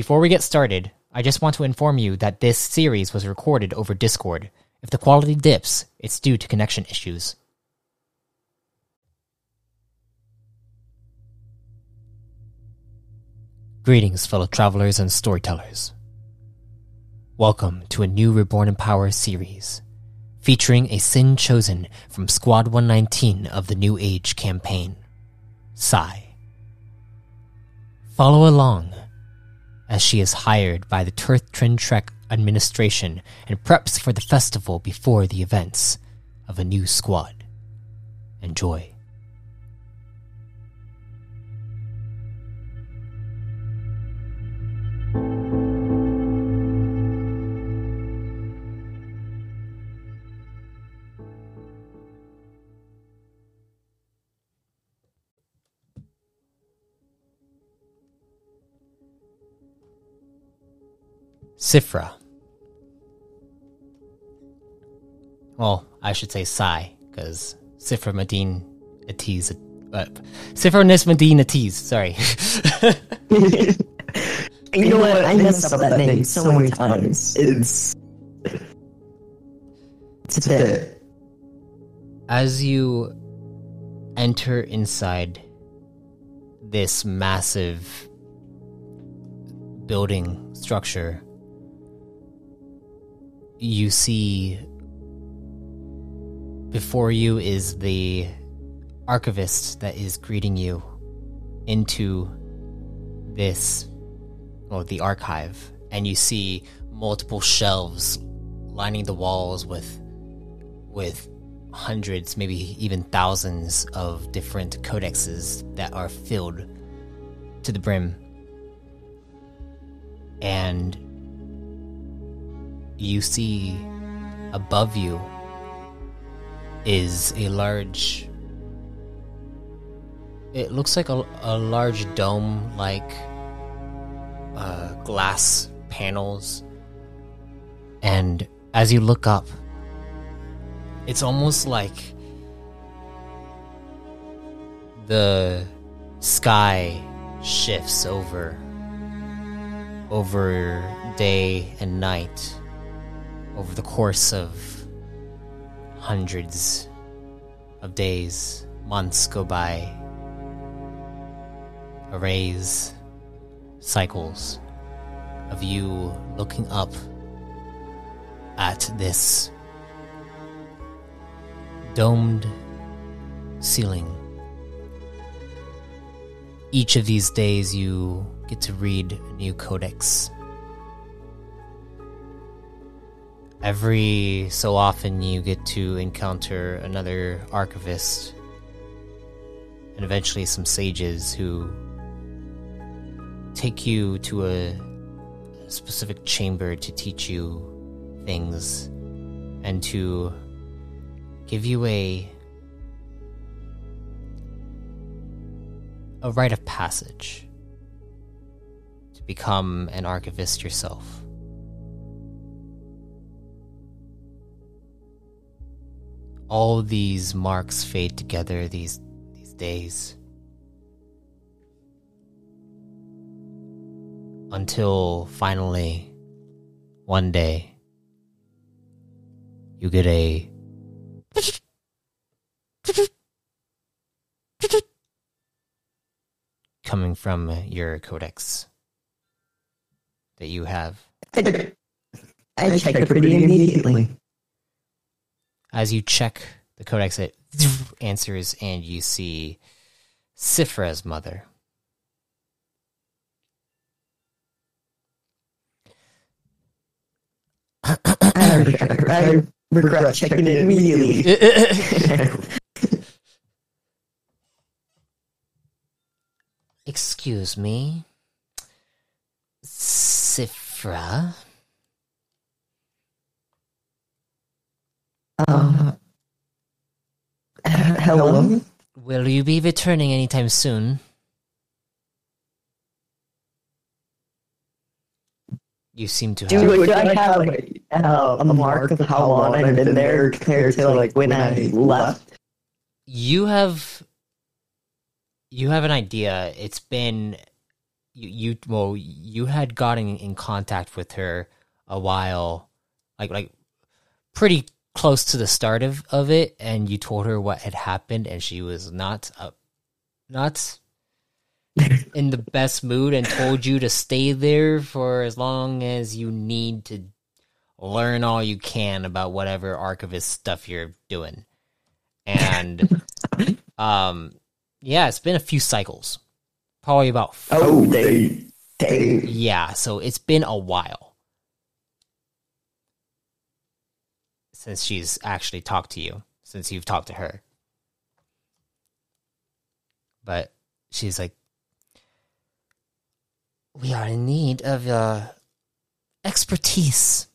Before we get started, I just want to inform you that this series was recorded over Discord. If the quality dips, it's due to connection issues. Greetings, fellow travelers and storytellers. Welcome to a new Reborn in Power series, featuring a Syn chosen from Squad 119 of the New Age campaign, Cy. Follow along as she is hired by the Turth Trek administration and preps for the festival before the events of a new squad. Enjoy. Sifra. Well, I should say Cy, because Sifra Madine Atiz. Uh, Sifra Nismadine Atiz, sorry. you know what? I messed up that name so many times. It's. It's a bit. As you enter inside this massive building structure, you see before you is the archivist that is greeting you into this or the archive and you see multiple shelves lining the walls with with hundreds maybe even thousands of different codexes that are filled to the brim. And you see above you is a large it looks like a, a large dome like uh, glass panels. And as you look up it's almost like the sky shifts over over day and night over the course of hundreds of days, months go by, arrays, cycles of you looking up at this domed ceiling. Each of these days, you get to read a new codex every so often you get to encounter another archivist and eventually some sages who take you to a specific chamber to teach you things and to give you a a rite of passage to become an archivist yourself. All these marks fade together these these days until finally one day you get a coming from your codex that you have. I checked it pretty immediately. As you check the codex, it answers, and you see Sifra's mother. I regret, I regret checking it immediately. Excuse me. Sifra. Uh, h- hello? Will you be returning anytime soon? You seem to have. Do, do I have like, uh, a mark of how long I've been there compared to like when I left? you have you have an idea it's been you, you well you had gotten in contact with her a while like like pretty close to the start of, of it and you told her what had happened and she was not uh, not in the best mood and told you to stay there for as long as you need to learn all you can about whatever archivist stuff you're doing. And um yeah it's been a few cycles. Probably about four. Oh, they, they, yeah so it's been a while since she's actually talked to you since you've talked to her. But she's like we are in need of uh expertise.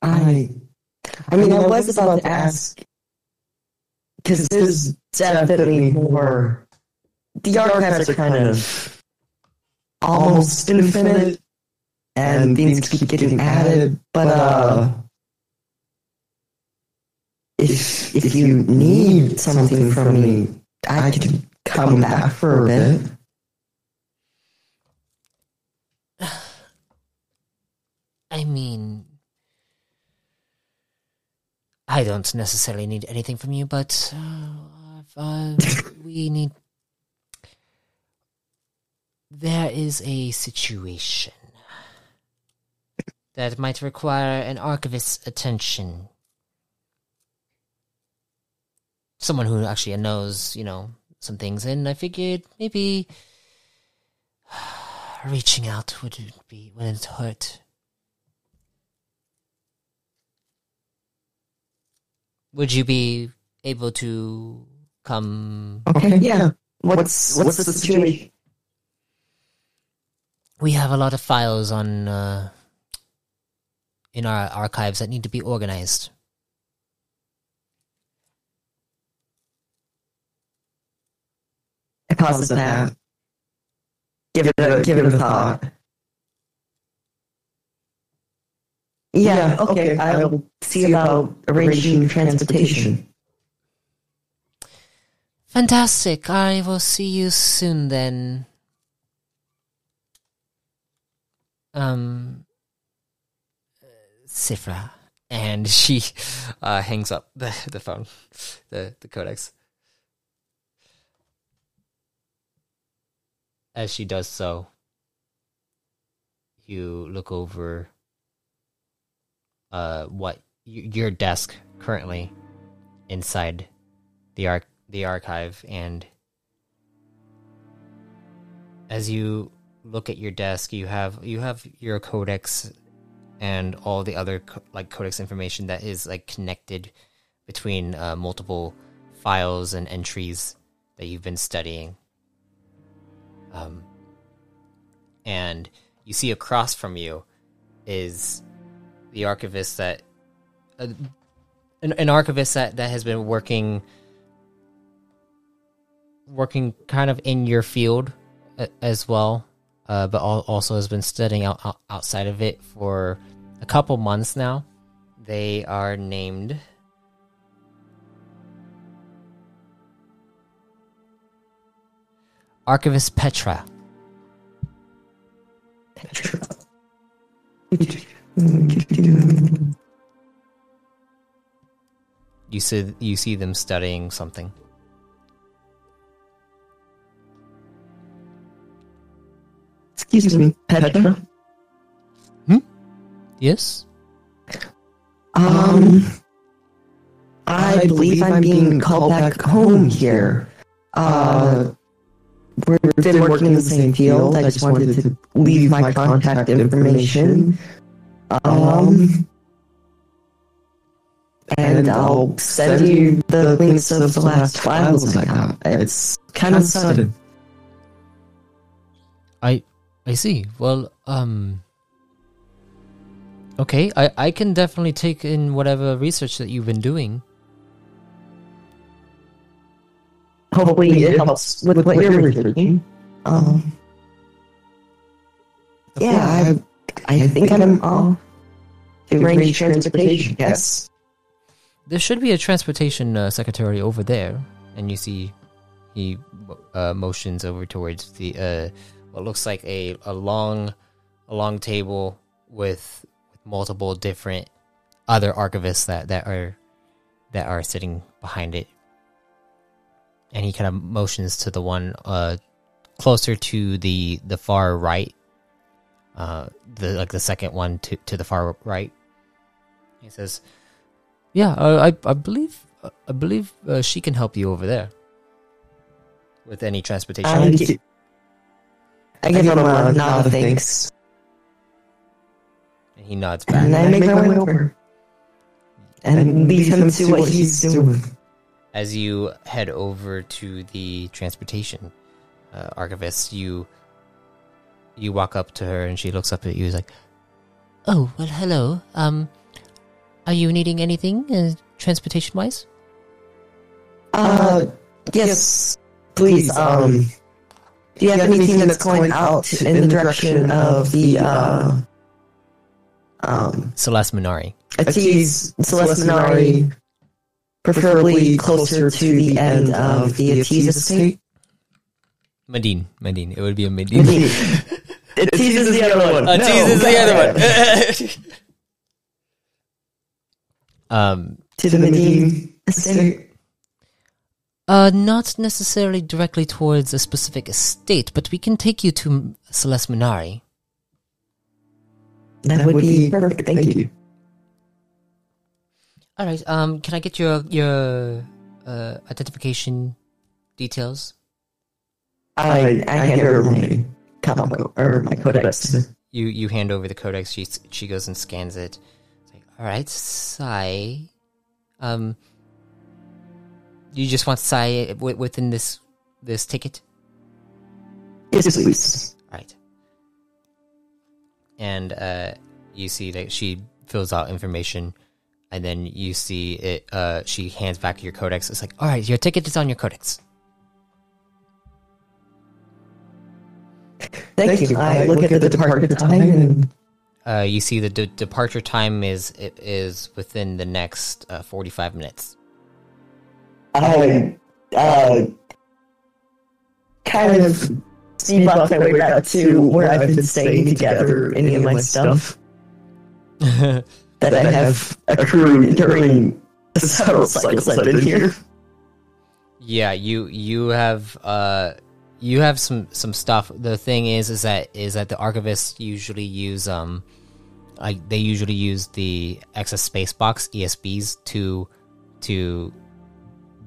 I, I mean, I was about to ask because there's definitely more. The archives are kind of almost infinite, and things keep getting added. But uh, if if you need something from me, I can come back for a bit. I mean, I don't necessarily need anything from you, but uh, if, uh, we need. There is a situation that might require an archivist's attention. Someone who actually knows, you know, some things, and I figured maybe reaching out would be wouldn't hurt. Would you be able to come? Okay, yeah. What's what's the situation? We have a lot of files on uh, in our archives that need to be organized. I pause that. Give it a give it a thought. Yeah, okay. I'll see about arranging transportation. Fantastic. I will see you soon then. Um, Sifra. And she uh, hangs up the, the phone, the, the codex. As she does so, you look over uh, what your desk currently inside the arc the archive and as you look at your desk you have you have your codex and all the other co- like codex information that is like connected between uh, multiple files and entries that you've been studying. Um, and you see across from you is the archivist that uh, an, an archivist that, that has been working working kind of in your field a- as well uh, but also has been studying out, out outside of it for a couple months now. They are named archivist Petra. petra. You see you see them studying something Excuse me, Petra. Hmm? Yes Um, I believe I'm being called back home here. Uh, we've been working in the same field. I just wanted to leave my contact information. Um, and I'll send you the links of the last files I got. It's kind of sudden. I I see. Well, um Okay, I I can definitely take in whatever research that you've been doing. Hopefully, it helps with what you're researching. Um, yeah, I, I think I'm off to arrange transportation. Yes. There should be a transportation uh, secretary over there, and you see he uh, motions over towards the uh, what looks like a, a long a long table with, with multiple different other archivists that, that are that are sitting behind it. And he kind of motions to the one uh, closer to the the far right, uh, the like the second one to to the far right. He says, "Yeah, uh, I I believe I believe uh, she can help you over there with any transportation." I, gi- I give him a nod of thanks, and he nods back. and I make my way over and leave him to what he's doing. As you head over to the transportation uh, archivist, you you walk up to her and she looks up at you. Is like, "Oh well, hello. Um, are you needing anything uh, transportation wise?" Uh, yes, please. Um, do you have anything that's going out in the direction of the uh, um, Celeste Minari. Atiz Celeste Minari, preferably closer to the end of the Atiz estate? Medine, Medine. It would be a Medine. Atiz is the other one. Uh, No, is the other one. um, To the Medine estate. Uh, not necessarily directly towards a specific estate, but we can take you to Celeste Minari. That would be perfect. Thank you. All right. Um, can I get your your uh, identification details? I I hand her my comic or my codex. You you hand over the codex. She she goes and scans it. It's like, all right, Cy. Um, you just want Cy wi- within this this ticket, Yes, please. right? And uh, you see that she fills out information, and then you see it. Uh, she hands back your codex. It's like, all right, your ticket is on your codex. Thank, you. I look at the departure time and Uh, you see the de- departure time is it is within the next uh, forty five minutes. I uh, kind of speed bump my way back to where I've been staying to gather any of my stuff that I have accrued during the several cycles I've been here. Yeah, you you have uh you have some some stuff. The thing is is that is that the archivists usually use um like they usually use the excess space box ESBs to to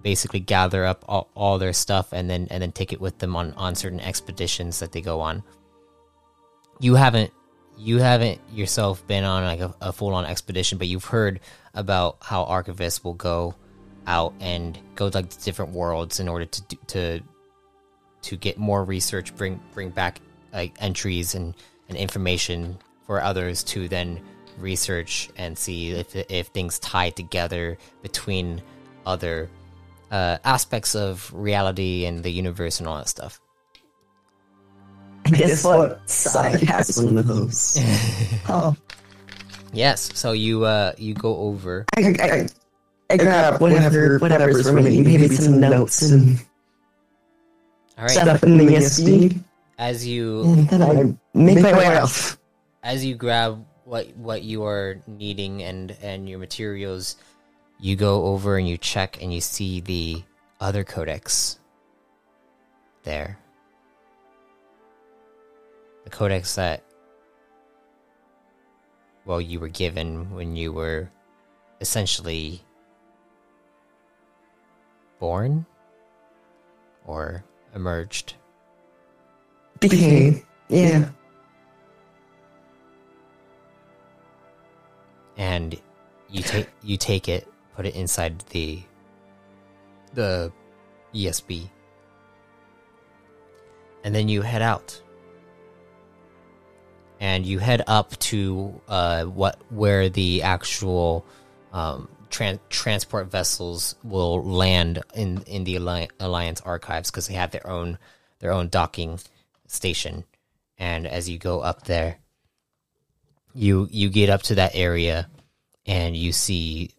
basically gather up all, all their stuff and then and then take it with them on on certain expeditions that they go on. You haven't you haven't yourself been on like a, a full on expedition, but you've heard about how archivists will go out and go like to different worlds in order to to to get more research, bring bring back like entries and, and information for others to then research and see if if things tie together between other uh, aspects of reality and the universe and all that stuff. And guess what? Side has one of those. Oh, Yes, so you uh you go over. I, I, I grab whatever whatever's remaining, maybe some notes and All right, stuff in the ESB, as you and then I make my way off. as you grab what what you are needing and and your materials, you go over and you check and you see the other codex there. The codex that well you were given when you were essentially born or emerged became. Yeah. and you take you take it, put it inside the the ESB, and then you head out. And you head up to uh, what where the actual um, tran- transport vessels will land in in the Alli- Alliance archives because they have their own their own docking station. And as you go up there, you you get up to that area and you see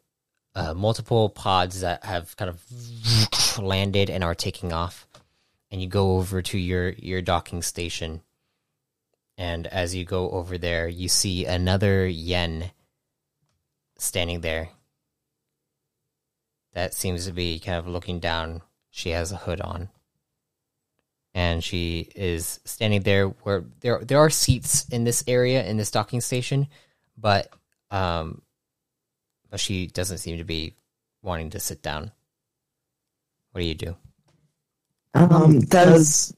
uh, multiple pods that have kind of landed and are taking off and you go over to your your docking station and as you go over there you see another yen standing there. That seems to be kind of looking down. She has a hood on and she is standing there where there there are seats in this area in this docking station, but um, but she doesn't seem to be wanting to sit down. What do you do? Um, does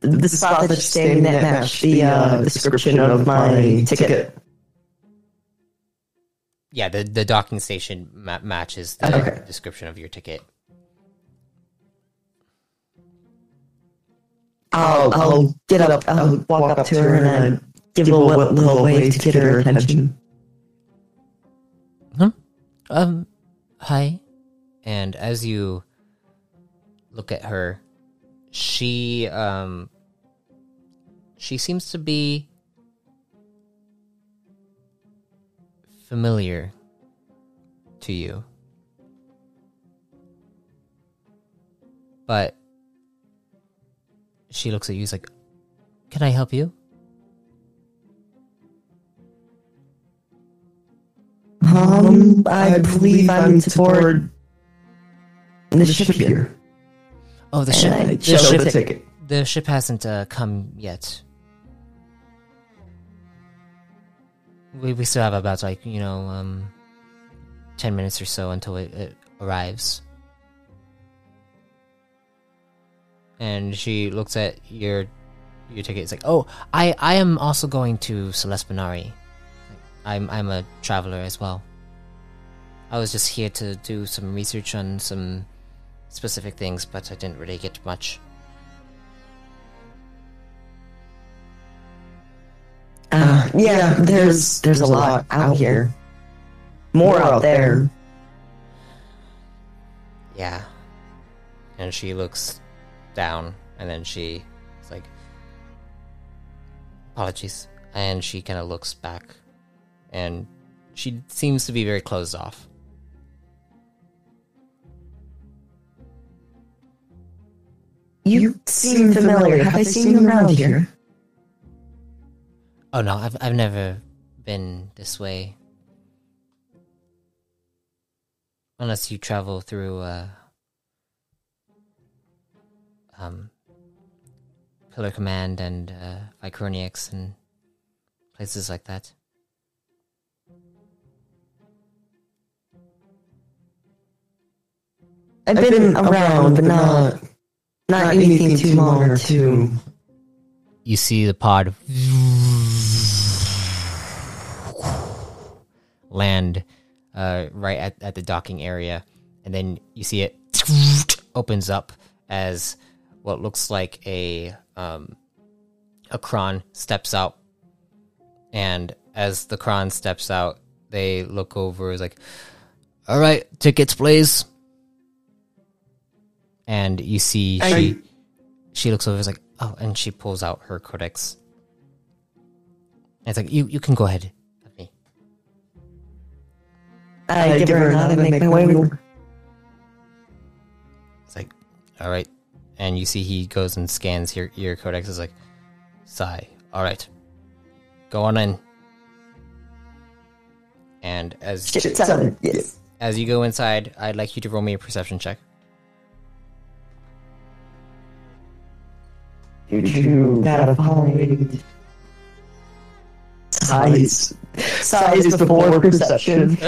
the spot that you're standing at match the uh, description of my ticket? Yeah, the the docking station ma- matches the Okay. description of your ticket. I'll, I'll get up, I'll walk up to her and uh, give a little, little wave to get her attention. Um, hi. And as you look at her, she um she seems to be familiar to you. But she looks at you he's like, "Can I help you?" Um, I believe I'm to board the ship here. Oh, the ship the show ship the ticket. The ship hasn't uh, come yet. We we still have about like you know um, ten minutes or so until it, it arrives. And she looks at your your ticket. It's like, oh, I I am also going to Celeste Minari. I'm I'm a traveler as well. I was just here to do some research on some specific things, but I didn't really get much. Uh, yeah, there's there's a lot out here. More out there. Yeah. And she looks down and then she is like apologies. And she kind of looks back and she seems to be very closed off. You seem familiar. Have I seen you around here? Oh no, I've I've never been this way. Unless you travel through uh um Pillar Command and uh Vicronix and places like that. I've been around, but not not anything too long or too. you see the pod land uh, right at, at the docking area, and then you see it opens up as what looks like a um, a cron steps out, and as the cron steps out, they look over. Is like, all right, tickets, please. And you see I- she she looks over. Is like, oh, and she pulls out her codex. And it's like, you you can go ahead. Have me. I give her a nod and make my way over. It's like, all right. And you see he goes and scans your your codex. Is like, sigh. All right, go on in. And as Shit, seven. Yes. as you go inside, I'd like you to roll me a perception check. You gotta find size. Size before perception.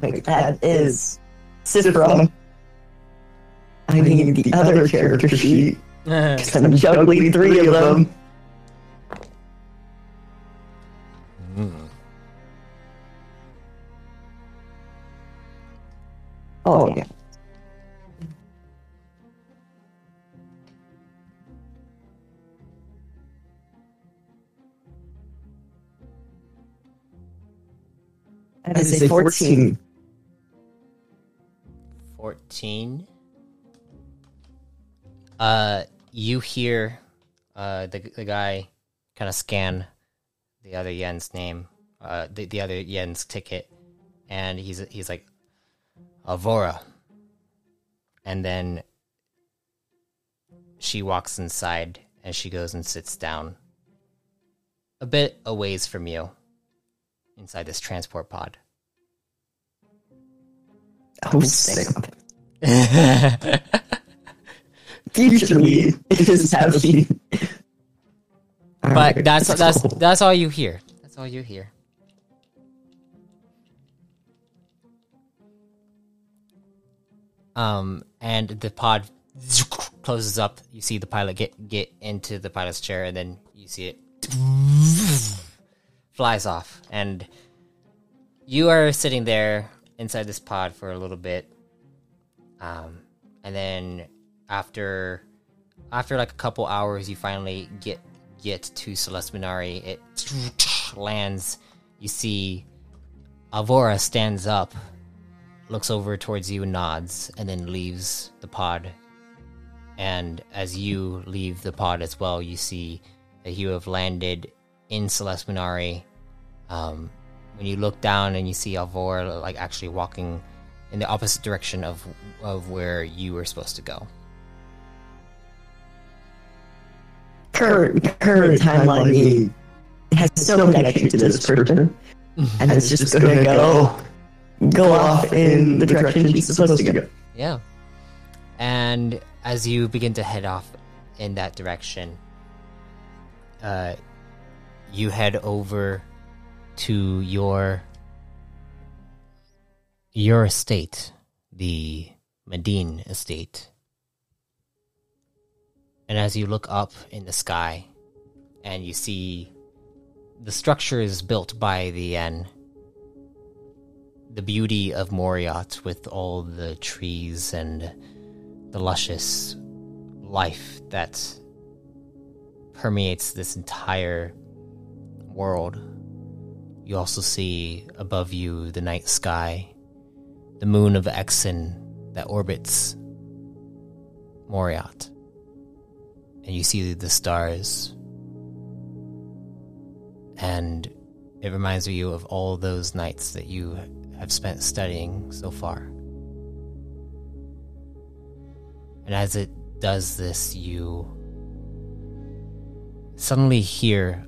Like that is Cifra. I need the other character sheet. 'cause I'm juggling three of them. Mm. Oh yeah. I say 14. 14 uh you hear uh the, the guy kind of scan the other yen's name uh the, the other yen's ticket and he's he's like avora. And then she walks inside and she goes and sits down a bit a ways from you inside this transport pod Oh, snap. Future me is happy. But that's that's go. that's all you hear. That's all you hear. Um, and the pod closes up. You see the pilot get get into the pilot's chair, and then you see it flies off. And you are sitting there inside this pod for a little bit. Um, and then after after like a couple hours, you finally get get to Celeste Minari. It lands. You see Avora stands up, looks over towards you and nods, and then leaves the pod. And as you leave the pod as well, you see that you have landed in Celeste Minari. Um, when you look down and you see Avora like actually walking in the opposite direction of of where you were supposed to go. current current timeline me has no connection to this person, and it's just gonna go go off in the direction she's supposed to go. Yeah. And as you begin to head off in that direction, uh, you head over to your your estate, the Medine estate. And as you look up in the sky, and you see the structure is built by the N the beauty of Moriot with all the trees and the luscious life that permeates this entire world. You also see above you the night sky, the moon of Exon that orbits Moriat. And you see the stars. And it reminds you of all those nights that you have spent studying so far. And as it does this, you suddenly hear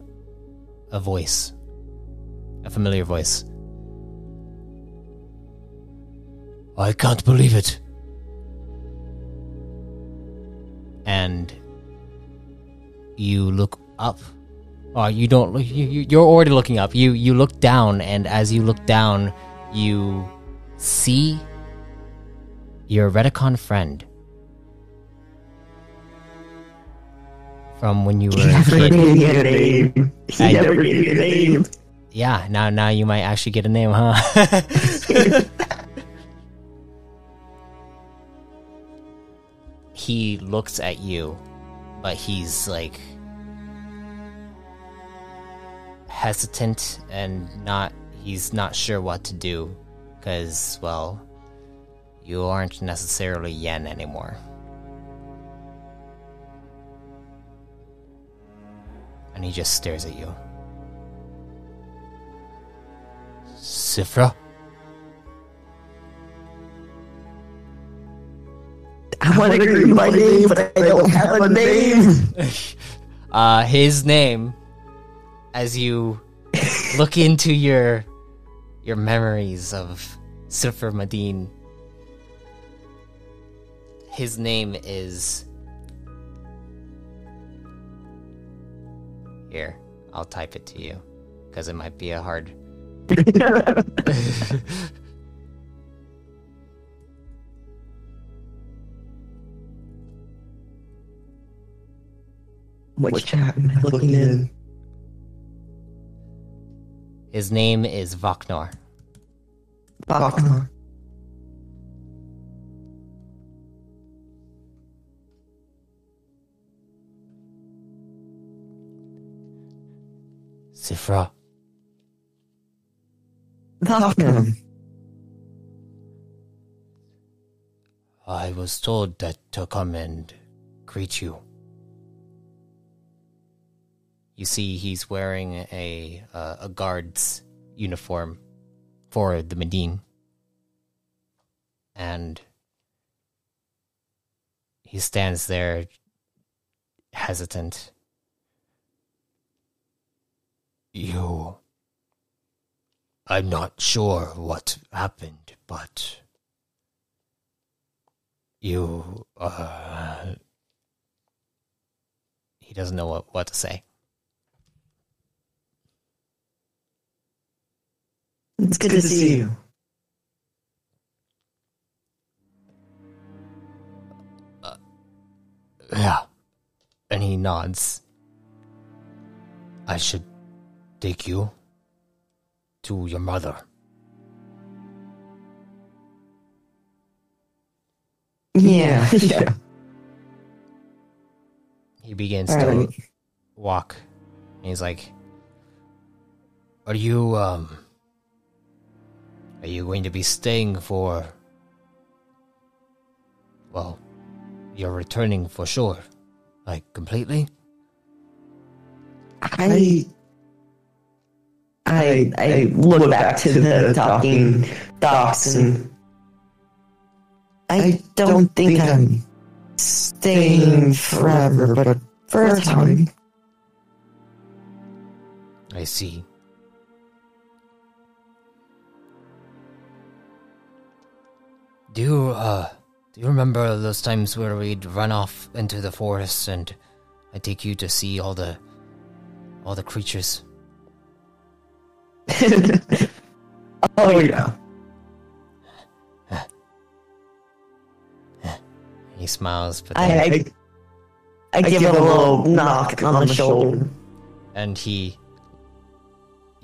a voice, a familiar voice. I can't believe it. And you look up Oh, you don't look. You, you- you're already looking up. You you look down, and as you look down, you see your Redicon friend from when you were He never gave me a name. He never gave me a name. Yeah, now now you might actually get a name, huh? he looks at you, but he's like hesitant and not he's not sure what to do because well you aren't necessarily yen anymore and he just stares at you sifra I want to give you my name, but I don't have a name. uh his name as you look into your your memories of Sifra Medine his name is here I'll type it to you because it might be a hard What's happening? Looking in. His name is Vaknor. Vaknor. Sifra. Vaknor. I was told that to come and greet you. You see, he's wearing a uh, a guard's uniform for the Medine, and he stands there, hesitant. You. I'm not sure what happened, but you uh he doesn't know what, what to say. It's good to see you. yeah. And he nods. I should take you to your mother Yeah, yeah. he begins All to right. walk and he's like are you um are you going to be staying for well you're returning for sure like completely I, I, I look back to the talking docs and I don't think I'm staying forever, but for a time. I see. Do you uh do you remember those times where we'd run off into the forest and I'd take you to see all the all the creatures? oh yeah. He smiles, but I, then, I, I give him a little knock on the shoulder. and he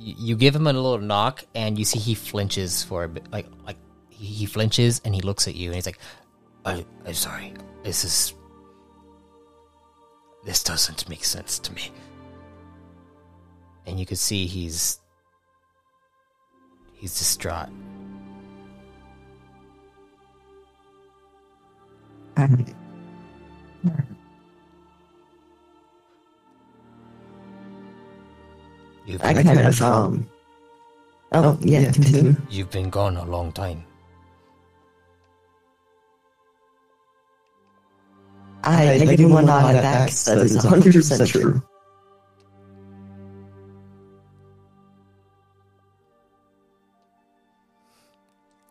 you, you give him a little knock and you see he flinches for a bit like like he, he flinches and he looks at you and he's like I, i'm sorry this is this doesn't make sense to me and you can see he's he's distraught you've I been, kind of um. Oh yeah, continue. you've been gone a long time I, I give him one nod at that 'cause that is 100 percent true.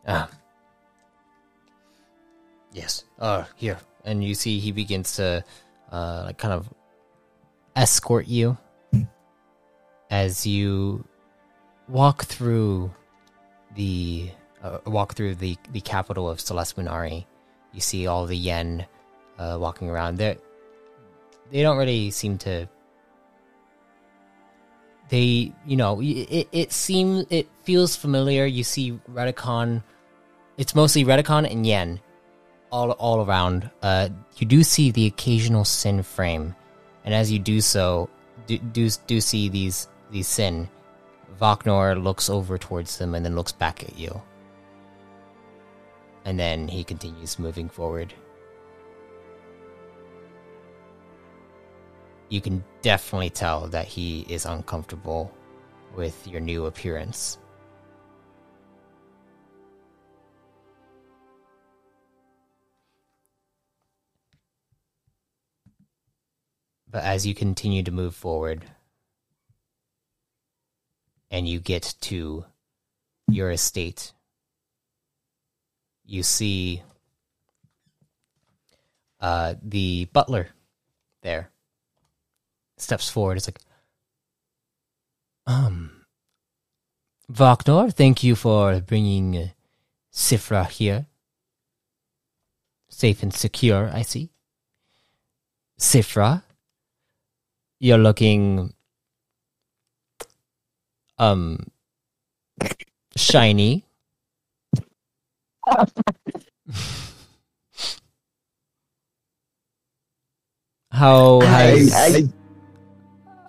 Ah. Yes. Uh, here. And you see he begins to, uh, like kind of escort you as you walk through the, uh, walk through the, the capital of Celeste Minari. You see all the yen, uh, walking around. They they don't really seem to they you know it, it seems it feels familiar you see redicon it's mostly redicon and yen all all around. Uh you do see the occasional syn frame. And as you do so do do, do see these these syn. Vaknor looks over towards them and then looks back at you. And then he continues moving forward. You can definitely tell that he is uncomfortable with your new appearance. But as you continue to move forward and you get to your estate, you see uh, the butler there steps forward. It's like, um, Vaknor, thank you for bringing Sifra here. Safe and secure, I see. Sifra, you're looking um shiny. how has I, I,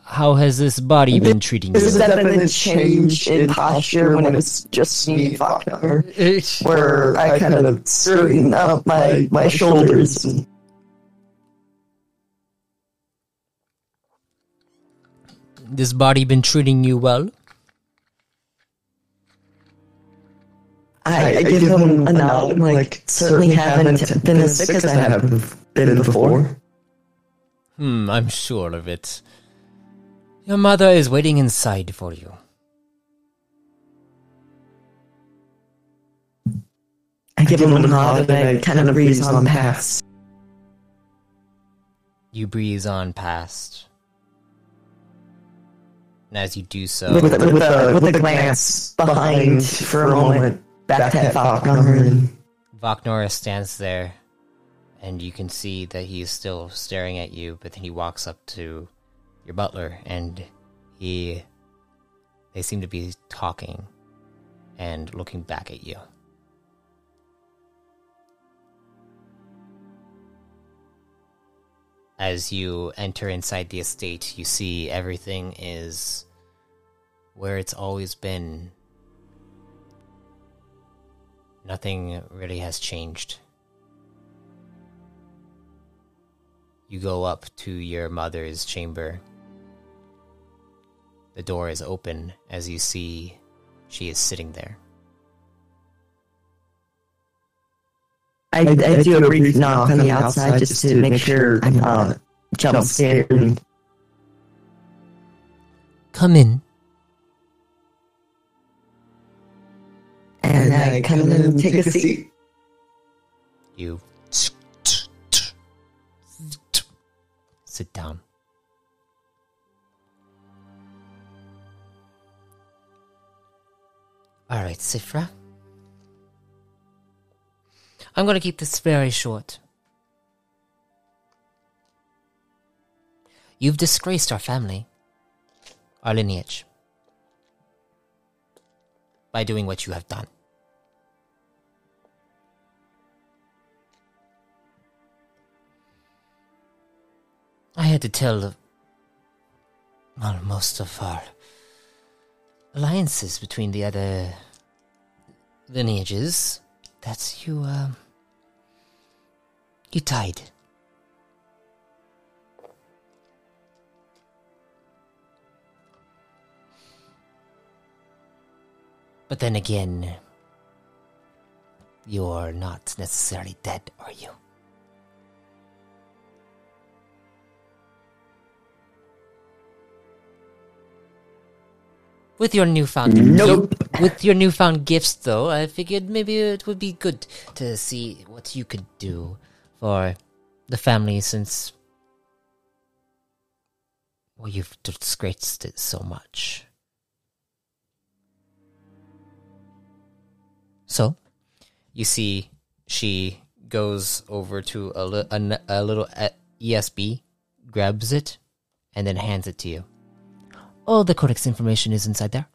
how has this body been treating you? there's you? definitely a change in posture when it was just me, Vaknor, where I kind of straighten up my, my shoulders. And This body been treating you well? I, I give him a nod, like, certainly haven't been as sick as I have been before. Hmm, I'm sure of it. Your mother is waiting inside for you. I give him a nod and I kind of breeze on past. You breeze on past. And as you do so, With, with, with, a, with a glance behind for a moment, back at and Vaknora stands there, and you can see that he is still staring at you, but then he walks up to your butler, and he. They seem to be talking and looking back at you. As you enter inside the estate, you see everything is where it's always been Nothing really has changed. You go up to your mother's chamber. The door is open as you see she is sitting there. I, I do a brief knock on the outside just to make sure I'm not jump scared. Come in. And I come in and take a seat. You sit down. All right, Sifra. I'm going to keep this very short. You've disgraced our family, our lineage, by doing what you have done. I had to tell, well, most of our alliances between the other lineages that you, um, you died. But then again, you're not necessarily dead, are you? With your newfound Nope. with your newfound gifts, though, I figured maybe it would be good to see what you could do for the family since well, you've disgraced it so much. So, you see, she goes over to a, li- a, a little uh, ESB, grabs it, and then hands it to you. All the codex information is inside there.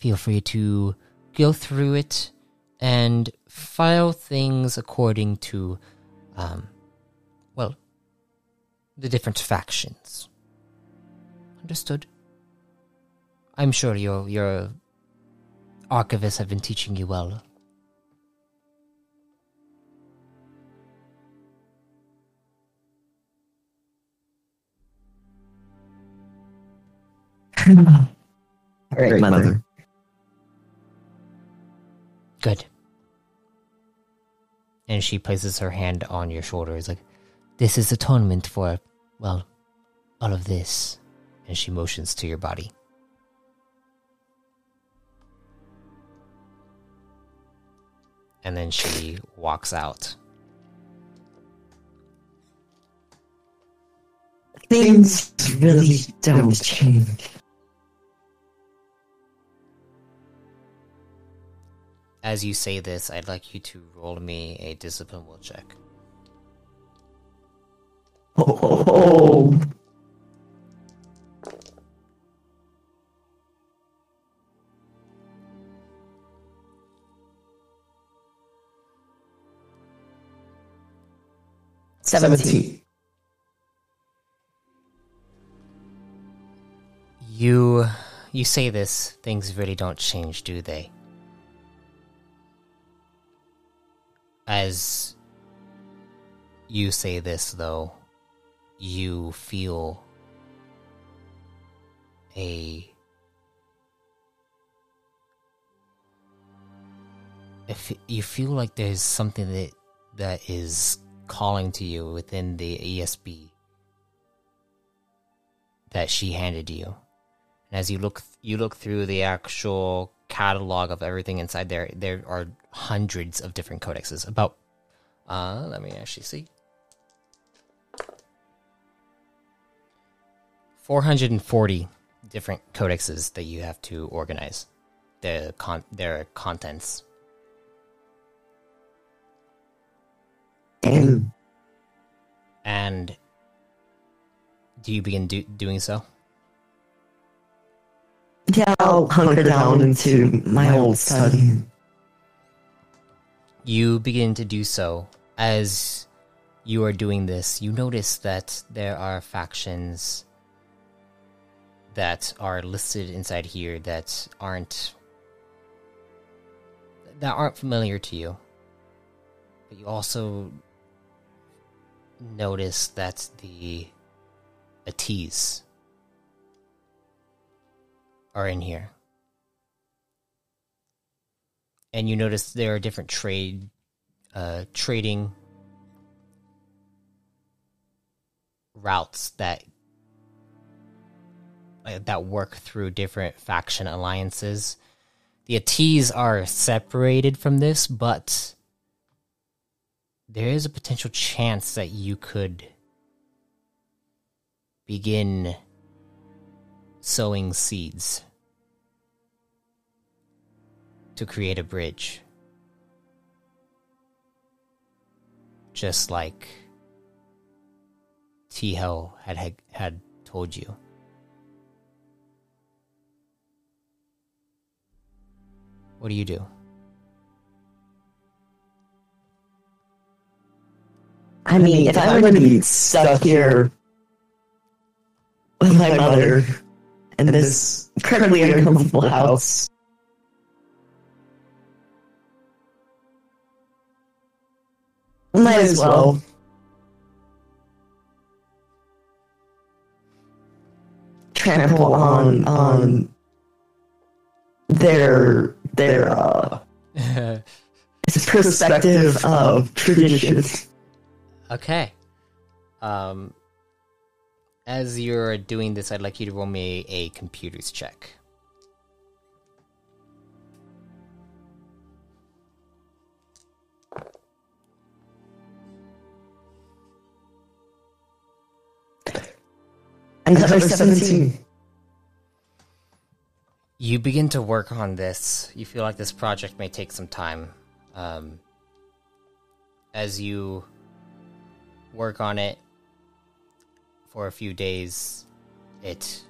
Feel free to go through it and file things according to, um, well, the different factions. Understood. I'm sure your your archivists have been teaching you well. All right, mother. Good. And she places her hand on your shoulder. It's like, this is atonement for, well, all of this. And she motions to your body. And then she walks out. Things really don't change. As you say this, I'd like you to roll me a discipline will check. Seventeen. You you say this, things really don't change, do they? As you say this though, you feel a if you feel like there's something that that is calling to you within the ESB that she handed you. And as you look you look through the actual catalog of everything inside there, there are hundreds of different codexes. About uh let me actually see. 440 different codexes that you have to organize the con- their contents. And And do you begin do- doing so? Yeah, I'll hunker down into my old study. You begin to do so. As you are doing this, you notice that there are factions that are listed inside here that aren't that aren't familiar to you. But you also notice that the Atees are in here. And you notice there are different trade uh trading routes that uh, that work through different faction alliances. The Atees are separated from this, but there is a potential chance that you could begin sowing seeds to create a bridge. Just like T Hell had, had had told you. What do you do? I mean, if I'm going to be stuck here with my mother in this incredibly uncomfortable house, might as well. Trample on on their their uh perspective of tradition. Okay. Um, as you're doing this, I'd like you to roll me a computers check. Another 17. You begin to work on this. You feel like this project may take some time. Um, as you work on it for a few days, it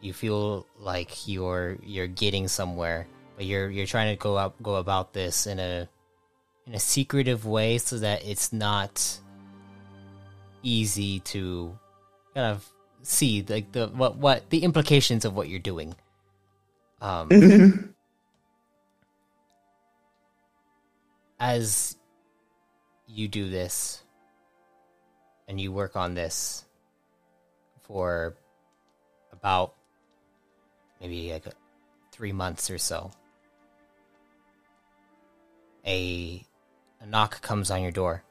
you feel like you're you're getting somewhere, but you're you're trying to go out go about this in a in a secretive way so that it's not easy to kind of see like the what what the implications of what you're doing. Um, as you do this and you work on this for about maybe like three months or so, a, a knock comes on your door.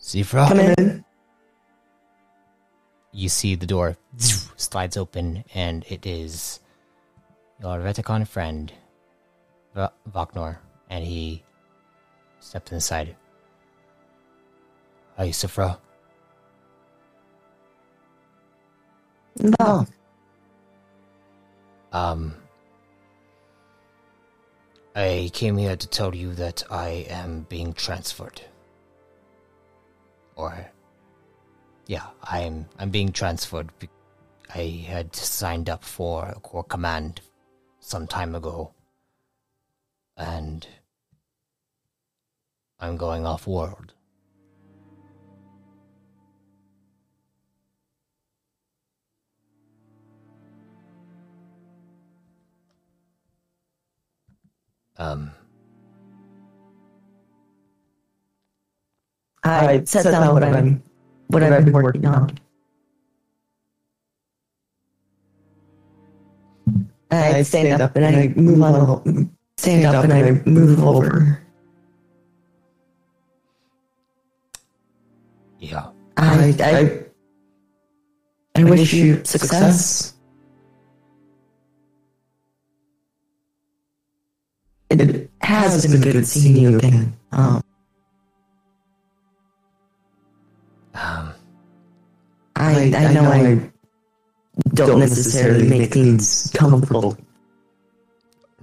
Sifra? Come in. you see the door slides open, and it is your Reticon friend, Vaknor, and he steps inside. Hi, Sifra. No. Um, I came here to tell you that I am being transferred. Or, yeah, I'm I'm being transferred. I had signed up for a core command some time ago, and I'm going off world. Um, I set down what I'm what I've been working on. I stand up and I move on. Stand up and I move over. Yeah. I I I wish you success. It has been good seeing you again. Um, Um, I I know I don't necessarily make things comfortable.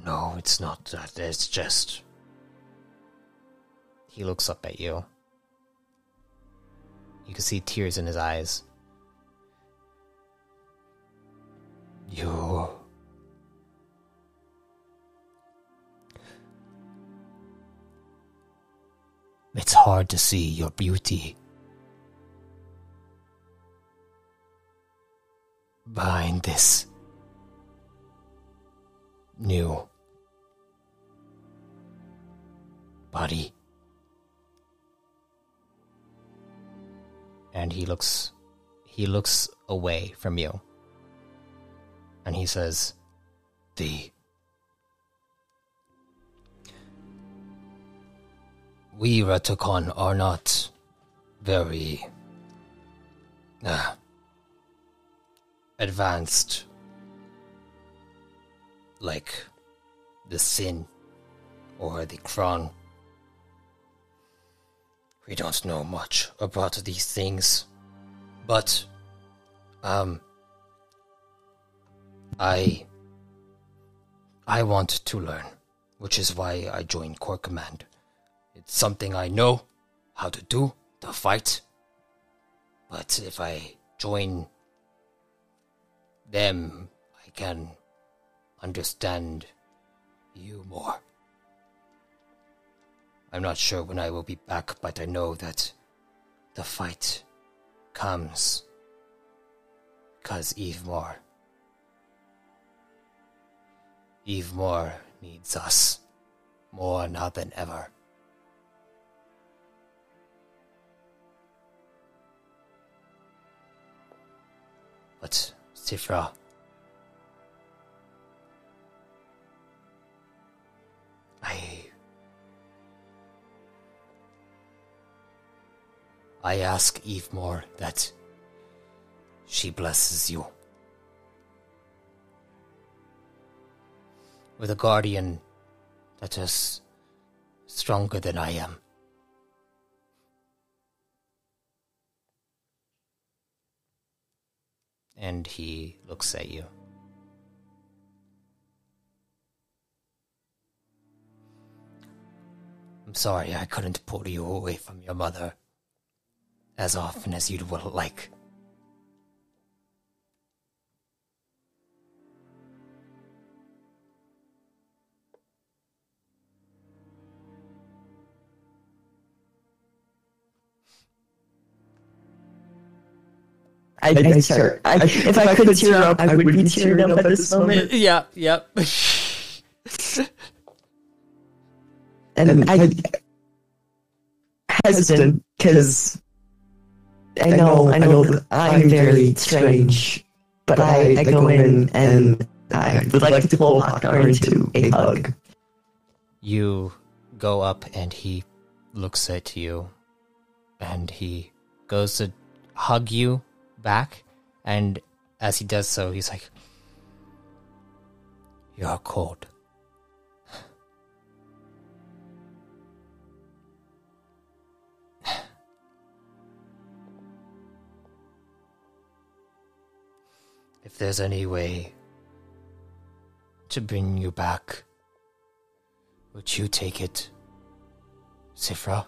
no, it's not that. It's just. He looks up at you. You can see tears in his eyes. You. It's hard to see your beauty. Behind this new body. And he looks he looks away from you. And he says, The We Ratukon are not very uh, advanced like the Syn or the Kron. We don't know much about these things, but um I I want to learn, which is why I joined Core Command. It's something I know how to do, to fight. But if I join them, I can understand you more. I'm not sure when I will be back, but I know that the fight comes because Eve Moore. Eve Moore needs us more now than ever. But Sifra, I I ask Eve more that she blesses you with a guardian that is stronger than I am. And he looks at you. I'm sorry I couldn't pull you away from your mother as often as you'd well like. I, I start. I, if I could tear up, I would be tearing up at this moment. Yeah, yep. And I hesitant because I know I know that I'm very strange, but I, I go in and I would like to pull Hakar into a hug. you go up and he looks at you and he goes to hug you back. And as he does so he's like you're cold if there's any way to bring you back would you take it, Sifra?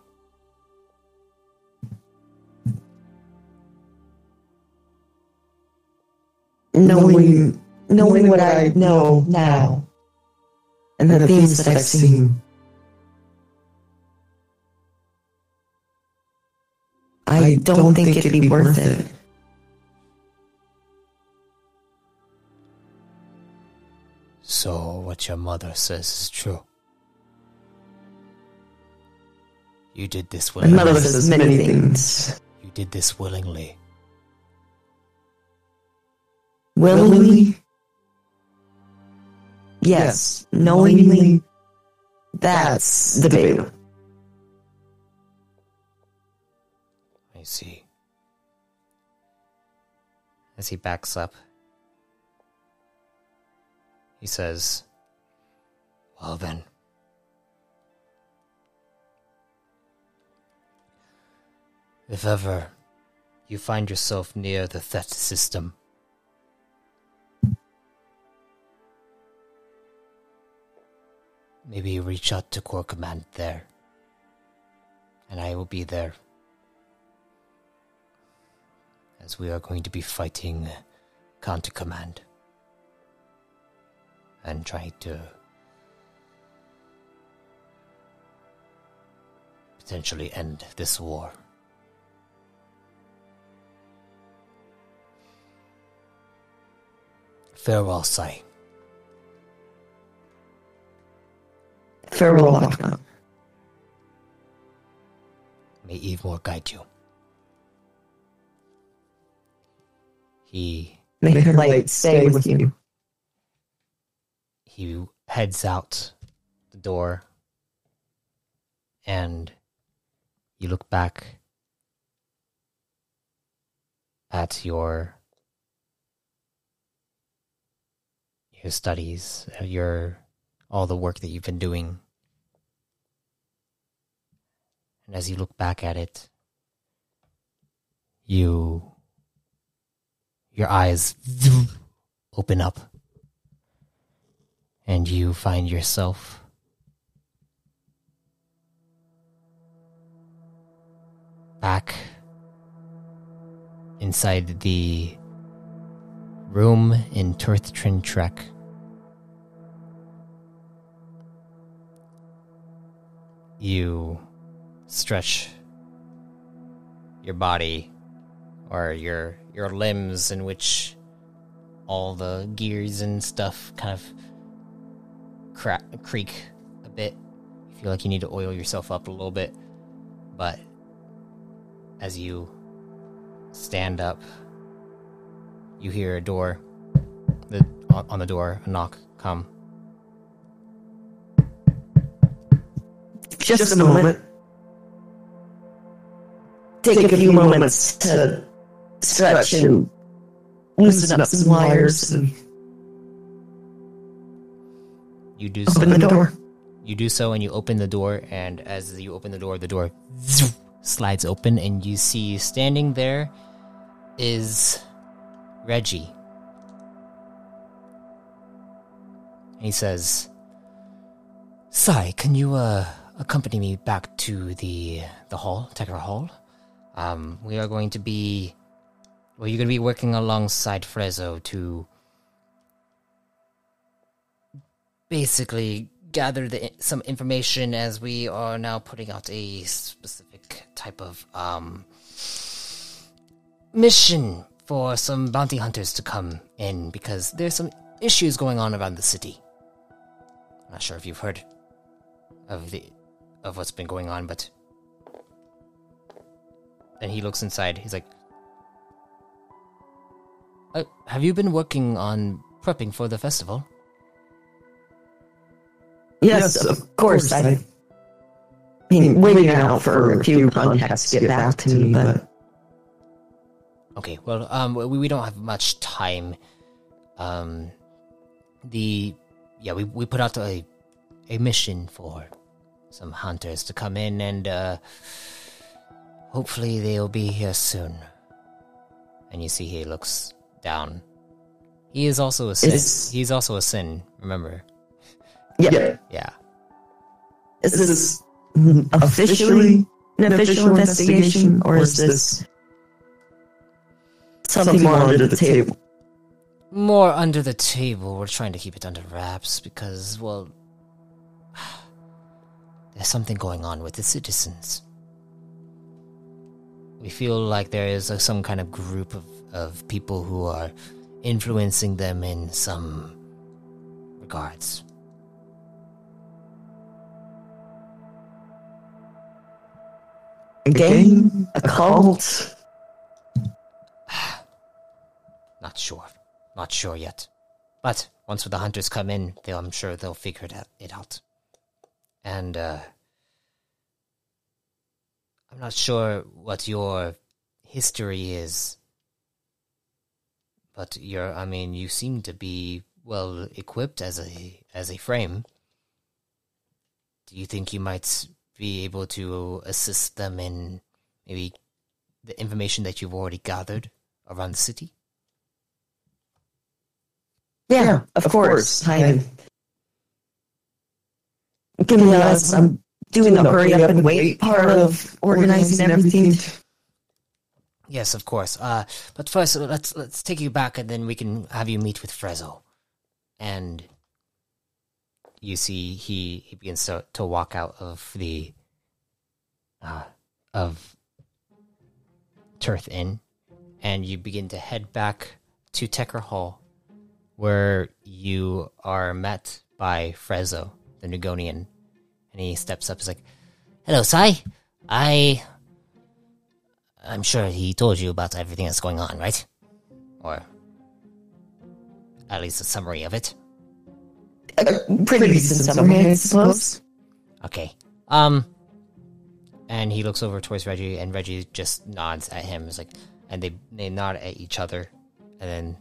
Knowing knowing what I know now, and the things that I've seen, I don't think it'd be worth it. So, what your mother says is true. You did this My willingly. mother says many things. You did this willingly. Willingly? Yes. Knowingly? That's the debatable. I see. As he backs up, he says, Well then. If ever you find yourself near the Thet system, maybe reach out to Core Command there. And I will be there as we are going to be fighting Counter Command and trying to potentially end this war. Farewell, Cy. Farewell, Lockdown. May Evemore guide you. He May her light stay with you. He heads out the door and you look back at your your studies your all the work that you've been doing. And as you look back at it you your eyes open up and you find yourself back inside the room in Turthtrin Trek. You stretch your body or your your limbs in which all the gears and stuff kind of crack, creak a bit. You feel like you need to oil yourself up a little bit, but as you stand up, you hear a door. The on the door, a knock come. Just, a moment. Take, a few moments to stretch and loosen up some wires and You do so. open the door. You do so, and you open the door. And as you open the door, the door slides open, and you see standing there is Reggie. And he says, "Cy, can you uh, accompany me back to the the hall, Tekra Hall? Um, we are going to be, well, you're going to be working alongside Frezzo to basically gather the, some information as we are now putting out a specific type of um, mission for some bounty hunters to come in because there's some issues going on around the city. I'm not sure if you've heard of the of what's been going on, but and he looks inside. He's like, uh, "Have you been working on prepping for the festival?" Yes, of course. I mean, waiting out for a few contacts to get back to me, but Okay, well, um, we, we don't have much time. Um, the yeah, we we put out a a mission for some hunters to come in, and uh, hopefully they'll be here soon. And you see, he looks down. He is also a Syn. Is- He's also a Syn. Remember? Yeah. Yeah. Is this officially an official investigation, or is this something more under the table? more under the table. We're trying to keep it under wraps because, well, there's something going on with the citizens. we feel like there is a, some kind of group of, of people who are influencing them in some regards. A game? A cult? Not sure. Not sure yet. But once the hunters come in, they'll, I'm sure they'll figure it out. It out. And uh, I'm not sure what your history is, but you're. I mean, you seem to be well equipped as a as a frame. Do you think you might be able to assist them in maybe the information that you've already gathered around the city? Yeah, of, course. I. Give me honest, I'm doing the hurry up and wait part of organizing everything. Yes, of course. Uh, but first, let's let's take you back, and then we can have you meet with Frezzo. And you see, he he begins to to walk out of the uh, of Tirth Inn, and you begin to head back to Tecker Hall, where you are met by Frezzo, the Nugonian, and he steps up. He's like, "Hello, Cy. I, I'm sure he told you about everything that's going on, right? Or at least a summary of it. A pretty decent summary, I suppose. Okay. Um." And he looks over towards Reggie, and Reggie just nods at him. It's like, and they they nod at each other, and then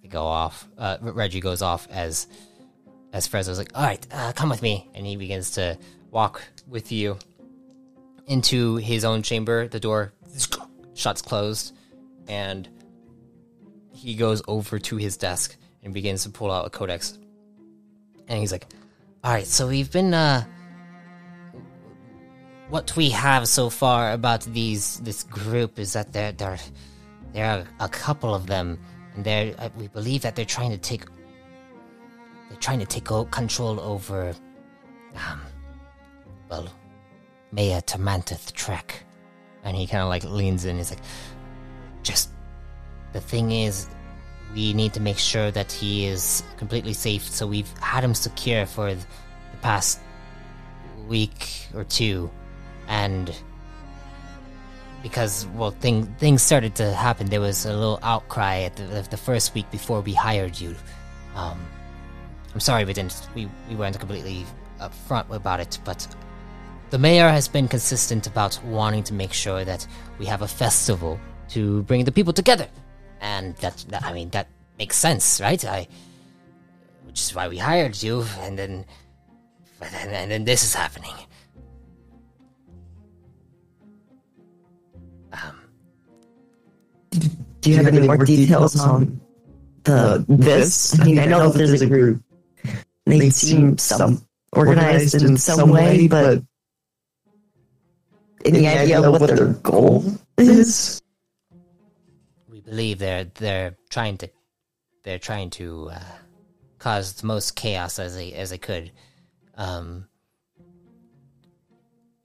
they go off. Uh, Reggie goes off as as Frezzo's like, "All right, uh, come with me," and he begins to walk with you into his own chamber. The door shuts closed, and he goes over to his desk and begins to pull out a codex. And he's like, "All right, so we've been uh." What we have so far about these this group is that there there there are a couple of them, and they are we believe that they're trying to take they're trying to take o- control over, um, well, Maya Tamantath Trek. And he kind of like leans in. He's like, just the thing is, we need to make sure that he is completely safe. So we've had him secure for the past week or two, and because well, thing, things started to happen. There was a little outcry at the, the first week before we hired you. Um, I'm sorry we didn't we, we weren't completely upfront about it, but the mayor has been consistent about wanting to make sure that we have a festival to bring the people together. And that, that I mean that makes sense, right? I which is why we hired you and then and then, and then this is happening. Um Do you have any more details on the this? I mean, I know there's a group. They seem some organized in some way, but any idea what their goal is? Believe they're they're trying to they're trying to uh, cause the most chaos as they as they could. Um,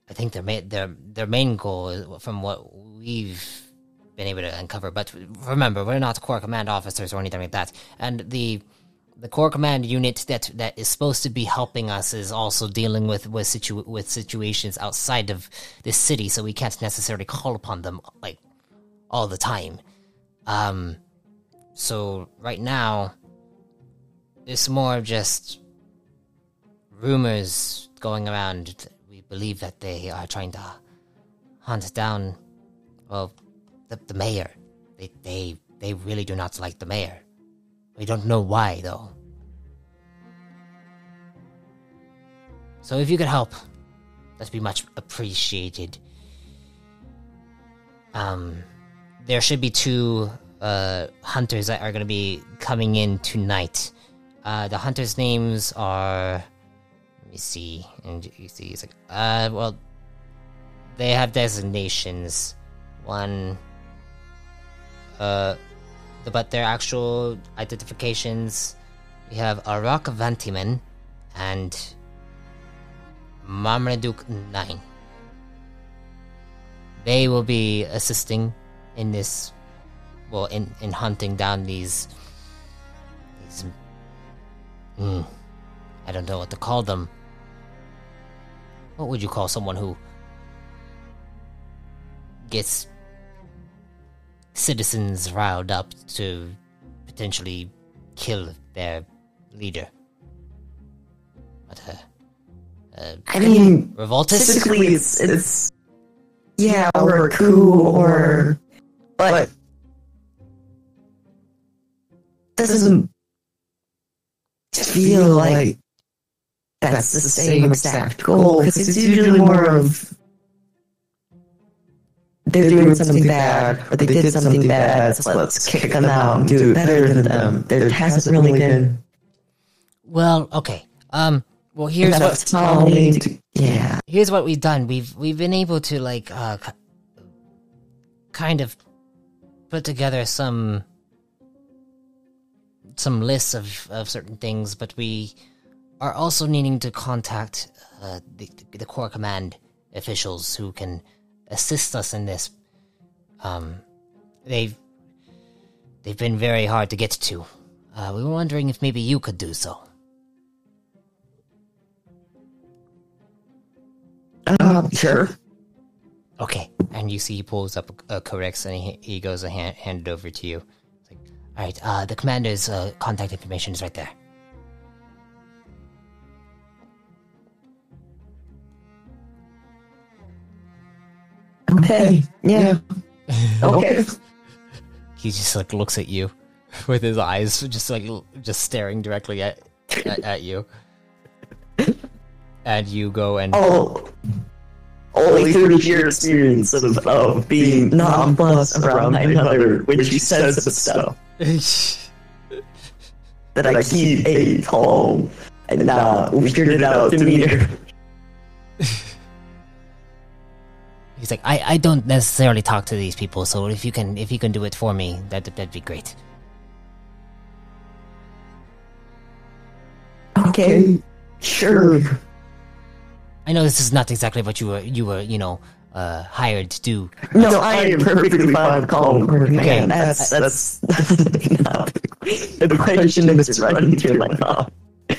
I think their main their their main goal, from what we've been able to uncover, but remember, we're not core command officers or anything like that, and the the core command unit that that is supposed to be helping us is also dealing with with situ- with situations outside of this city, so we can't necessarily call upon them like all the time. Um, so right now, it's more of just rumors going around. We believe that they are trying to hunt down, well, the, the mayor. They they they really do not like the mayor. We don't know why though. So if you could help, that'd be much appreciated. Um, there should be two uh, hunters that are going to be coming in tonight. Uh, the hunters' names are. Let me see. And you see, it's like, uh, well, they have designations. One. Uh, but their actual identifications, we have Arak Vantiman and Marmaduke 9. they will be assisting in this, well, in in hunting down these. These. Hmm. I don't know what to call them. What would you call someone who gets citizens riled up to potentially kill their leader? What a, a I mean, revoltus? typically it's it's yeah, or a coup, or but this doesn't feel like that's the same exact goal because it's usually more of they're doing something bad, but they did something bad, so let's kick them out and do it better than them. There hasn't really been Well, okay. Um. Well, here's enough what time to yeah. here's what we've done. We've we've been able to like uh, kind of put together some some lists of of certain things, but we are also needing to contact uh, the the core command officials who can assist us in this. Um, they've they've been very hard to get to. Uh, we were wondering if maybe you could do so. Uh, sure. Okay, and you see he pulls up a, a codex and he, he goes to hand, hand it over to you. It's like, all right, uh, the commander's uh, contact information is right there. Okay. Yeah. Okay. He just like looks at you with his eyes just like just staring directly at at, at you. And you go and Oh, only through sheer experience of, of being nonplussed around another when she says some stuff that I keep a calm and not weirded out demeanor. he's like, I, I don't necessarily talk to these people, so if you can if you can do it for me, that that'd be great. Okay, sure. I know this is not exactly what you were you were you know uh, hired to do. No, I am perfectly fine with calling her Okay. man. That's that's not the question is running through my mouth.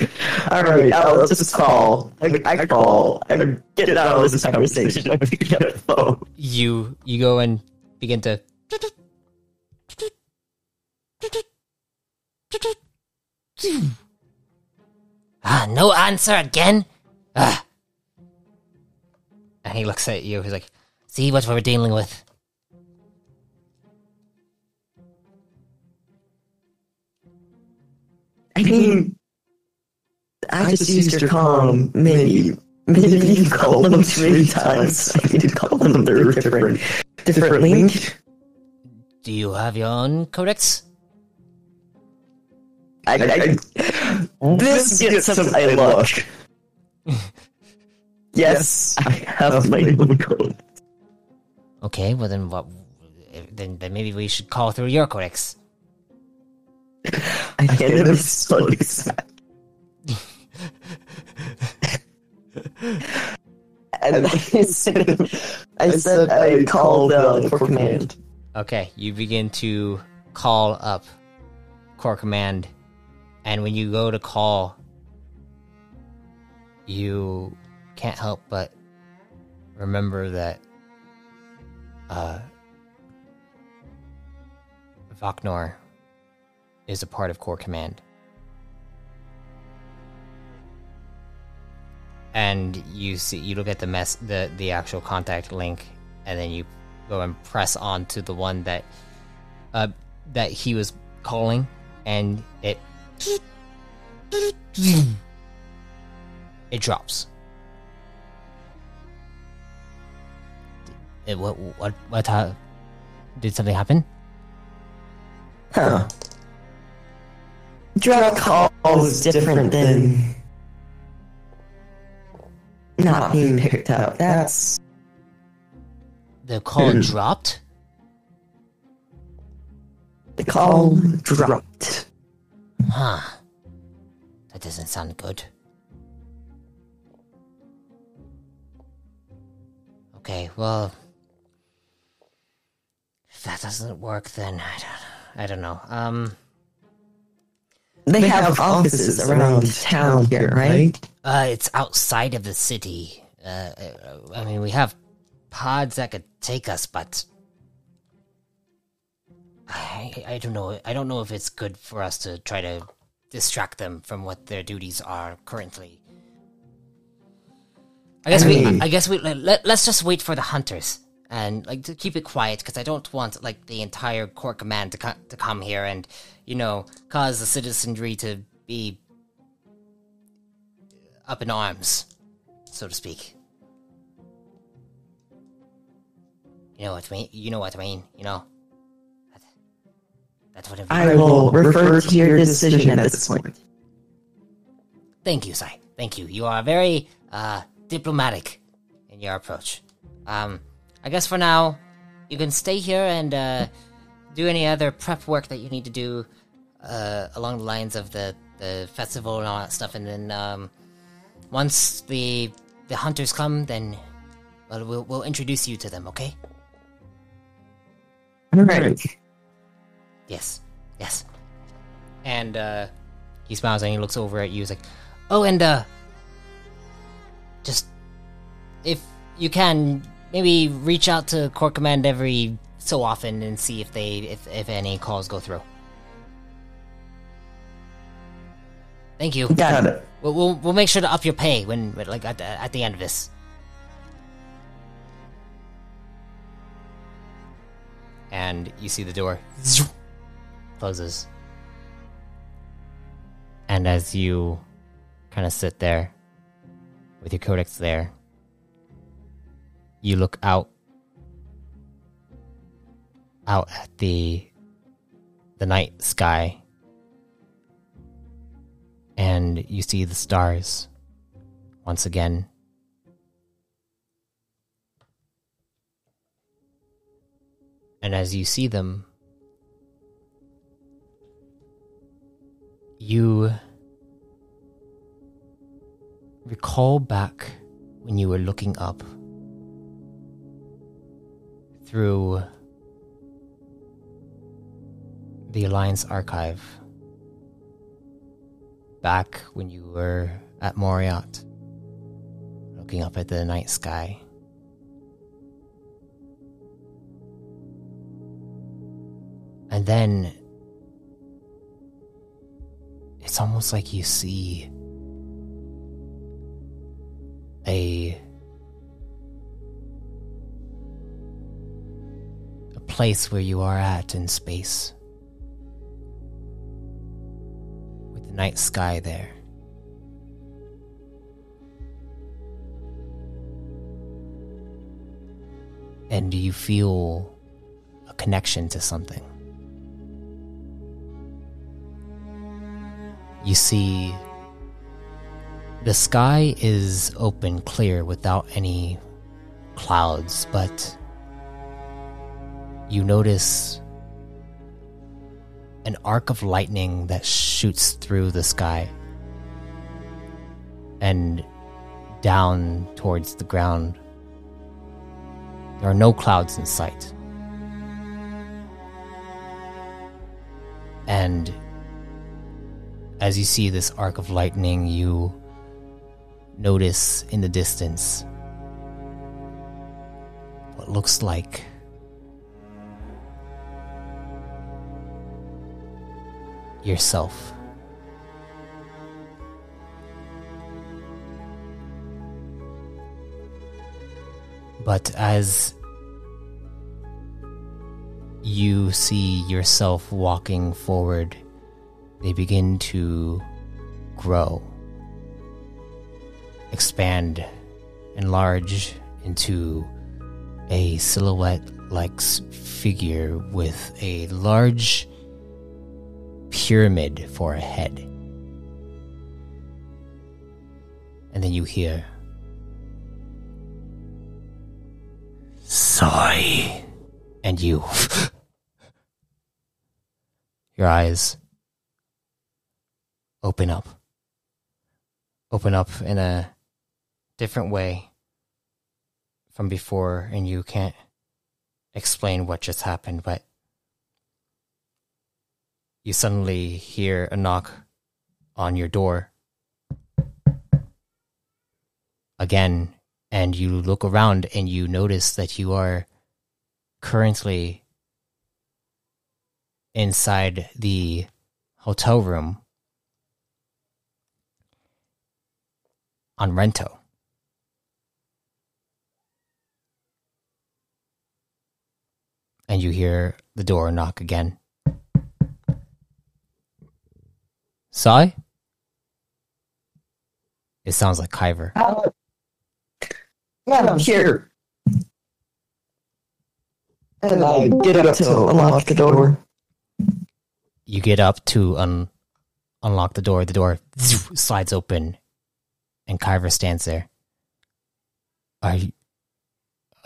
All right, let's just call. I, I call. I get out of this conversation. I pick up the phone. You you go and begin to Ah, no answer again? Ah. And he looks at you, he's like, see what we're dealing with. I mean, I just used your calm. Maybe, maybe you called them too many times. I need to call them their different, different link. Do you have your own codex? I, I, this gets some I look. Yes, I have my own code. Okay, well then what then, then maybe we should call through your codex. I can't even spell exact. And I said, I said I called uh, Core Command. Okay, you begin to call up Core Command, and when you go to call, you can't help but remember that uh, Vaknor is a part of Core Command. And you see, you look at the mess, the the actual contact link, and then you go and press on to the one that uh, that he was calling, and it it drops. It, what what what uh, did something happen? Huh. Drug call is different than not being picked up. That's The call Hmm. dropped. the call dropped. Huh. That doesn't sound good. Okay, well, If that doesn't work, then I don't, I don't know. Um, They have offices around town here, right? uh, it's outside of the city. Uh, uh, I mean, we have pods that could take us, but I, I don't know. I don't know if it's good for us to try to distract them from what their duties are currently. I guess I we. I guess we. Let, let, let's just wait for the hunters and like to keep it quiet because I don't want like the entire Core Command to co- to come here and you know cause the citizenry to be up in arms, so to speak. You know what I mean? You know what I mean? You know. That, that's what. I will refer to your decision at this point. Thank you, Cy. Thank you. You are very uh, diplomatic in your approach. Um, I guess for now, you can stay here and uh, do any other prep work that you need to do uh, along the lines of the, the festival and all that stuff. And then um, once the the hunters come, then well, we'll we'll introduce you to them. Okay? All right. Yes. Yes. And uh he smiles and he looks over at you. He's like, "Oh, and uh just if you can maybe reach out to Core Command every so often and see if they if if any calls go through." Thank you. Got it. We'll we'll, we'll make sure to up your pay when like at the, at the end of this. And you see the door closes. And as you kind of sit there with your codex there, you look out out at the the night sky and you see the stars once again. And as you see them, you recall back when you were looking up through the Alliance archive back when you were at Moriat, looking up at the night sky. And then it's almost like you see a place where you are at in space with the night sky there. And you feel a connection to something. You see, the sky is open, clear, without any clouds, but you notice an arc of lightning that shoots through the sky and down towards the ground. There are no clouds in sight. And as you see this arc of lightning, you notice in the distance what looks like yourself. But as you see yourself walking forward, they begin to grow, expand, enlarge into a silhouette like figure with a large pyramid for a head. And then you hear. Cy. And you. your eyes open up. Open up in a different way from before, and you can't explain what just happened, but you suddenly hear a knock on your door again, and you look around and you notice that you are currently inside the hotel room on Rento. And you hear the door knock again. Cy? It sounds like Kyver. Uh, yeah, I'm here. And I get up to unlock the door. You get up to un- unlock the door. The door slides open, and Kyver stands there. Are you,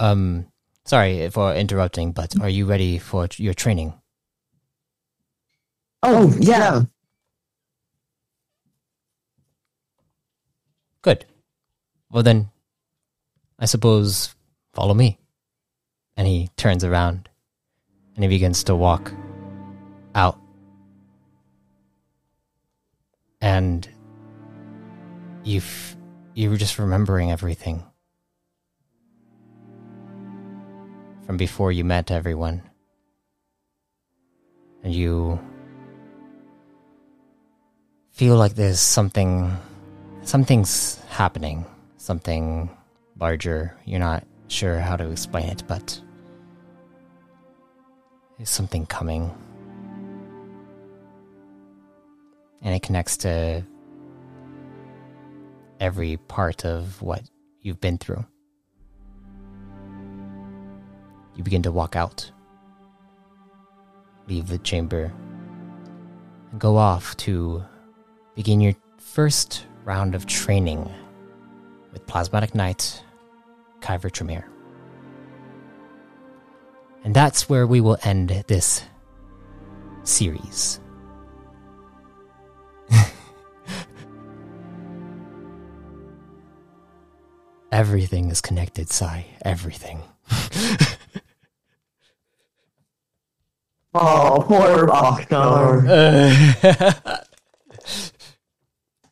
um, sorry for interrupting, but are you ready for your training? Oh, yeah. Good. Well, then, I suppose follow me. And he turns around and he begins to walk out. And you f- you were just remembering everything from before you met everyone. And you feel like there's something something's happening, something larger. You're not sure how to explain it, but there's something coming. And it connects to every part of what you've been through. You begin to walk out, leave the chamber, and go off to begin your first round of training with Plasmatic Knight, Kyver Tremere. And that's where we will end this series. Everything is connected, Cy. Everything. Oh, poor Vaknor.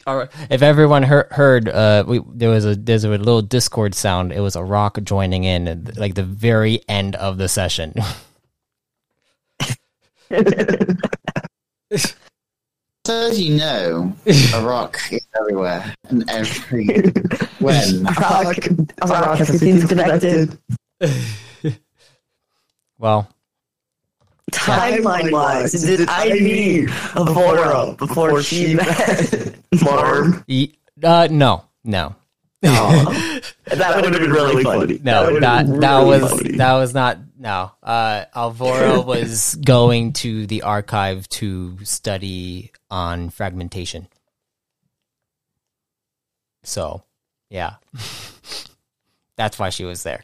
All right. If everyone heard, heard uh, we, there was a there's a little Discord sound. It was a rock joining in, like the very end of the session. So as you know, a rock is everywhere and every when. Rock, Rock seems connected. well, Timeline wise, did I meet Avora before she met Marm? y- uh, no, no, Aw. that would have been really funny. no. would've That been that really was funny. that was not no. Uh, Avora was going to the archive to study on fragmentation. So, yeah, that's why she was there.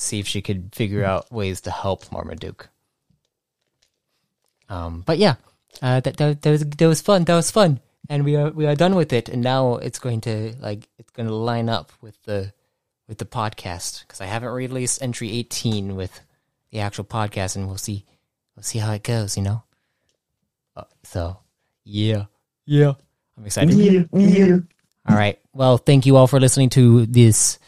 See if she could figure out ways to help Marmaduke. Um, but yeah, uh, that, that that was that was fun. That was fun, and we are we are done with it. And now it's going to like it's going to line up with the with the podcast because I haven't released entry eighteen with the actual podcast, and we'll see we'll see how it goes. You know. Uh, so yeah, yeah, I'm excited. Yeah, yeah. All right. Well, thank you all for listening to this,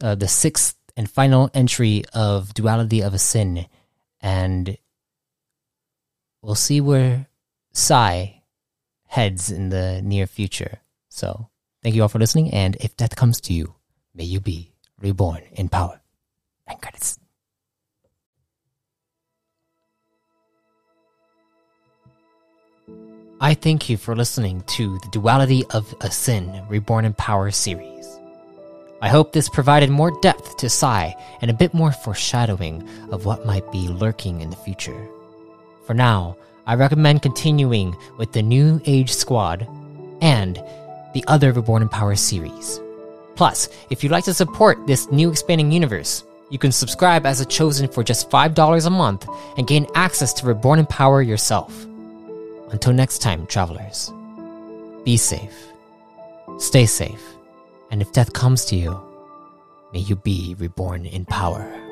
uh, the sixth and final entry of Duality of a Syn, and we'll see where Cy heads in the near future. So, thank you all for listening, and if death comes to you, may you be reborn in power. And credits. I thank you for listening to the Duality of a Syn Reborn in Power series. I hope this provided more depth to Cy and a bit more foreshadowing of what might be lurking in the future. For now, I recommend continuing with the New Age Squad and the other Reborn in Power series. Plus, if you'd like to support this new expanding universe, you can subscribe as a chosen for just $5 a month and gain access to Reborn in Power yourself. Until next time, travelers, be safe, stay safe, and if death comes to you, May you be reborn in power.